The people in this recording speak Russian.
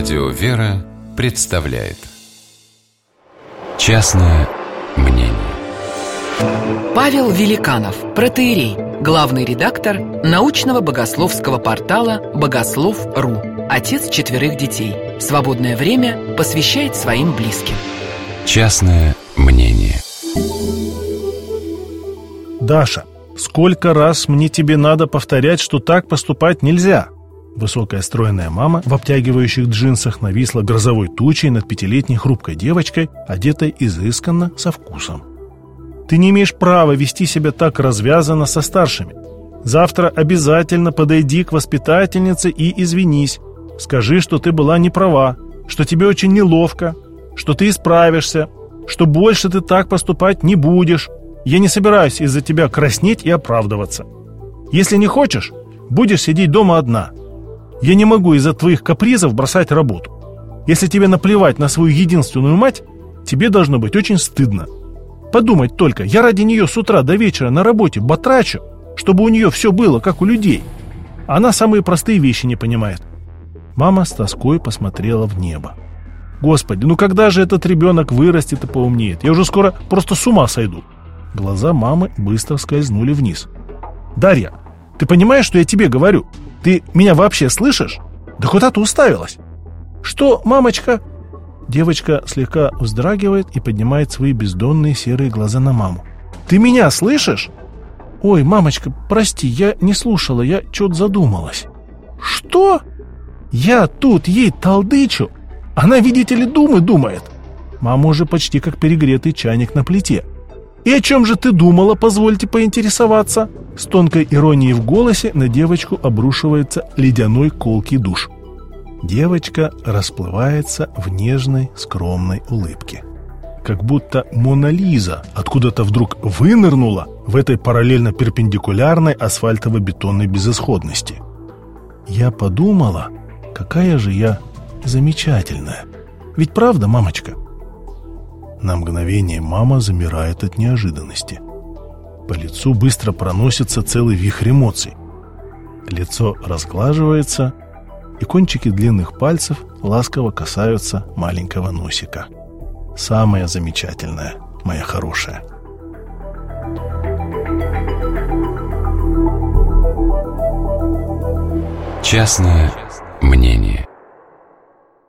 Радио «Вера» представляет Частное мнение Павел Великанов, протеерей, главный редактор научного богословского портала «Богослов.ру», отец четверых детей. Свободное время посвящает своим близким. Частное мнение Даша, сколько раз мне тебе надо повторять, что так поступать нельзя? Высокая стройная мама в обтягивающих джинсах нависла грозовой тучей над пятилетней хрупкой девочкой, одетой изысканно со вкусом. Ты не имеешь права вести себя так развязанно со старшими. Завтра обязательно подойди к воспитательнице и извинись. Скажи, что ты была не права, что тебе очень неловко, что ты исправишься, что больше ты так поступать не будешь. Я не собираюсь из-за тебя краснеть и оправдываться. Если не хочешь, будешь сидеть дома одна – я не могу из-за твоих капризов бросать работу. Если тебе наплевать на свою единственную мать, тебе должно быть очень стыдно. Подумать только, я ради нее с утра до вечера на работе батрачу, чтобы у нее все было, как у людей. Она самые простые вещи не понимает. Мама с тоской посмотрела в небо. Господи, ну когда же этот ребенок вырастет и поумнеет? Я уже скоро просто с ума сойду. Глаза мамы быстро скользнули вниз. Дарья, ты понимаешь, что я тебе говорю? Ты меня вообще слышишь? Да куда ты уставилась? Что, мамочка? Девочка слегка вздрагивает и поднимает свои бездонные серые глаза на маму. Ты меня слышишь? Ой, мамочка, прости, я не слушала, я что-то задумалась. Что? Я тут ей толдычу? Она, видите ли, думы думает. Мама уже почти как перегретый чайник на плите. «И о чем же ты думала, позвольте поинтересоваться?» С тонкой иронией в голосе на девочку обрушивается ледяной колкий душ. Девочка расплывается в нежной, скромной улыбке. Как будто Мона Лиза откуда-то вдруг вынырнула в этой параллельно-перпендикулярной асфальтово-бетонной безысходности. Я подумала, какая же я замечательная. Ведь правда, мамочка? На мгновение мама замирает от неожиданности. По лицу быстро проносится целый вихрь эмоций. Лицо разглаживается, и кончики длинных пальцев ласково касаются маленького носика. Самое замечательное, моя хорошая. Частное мнение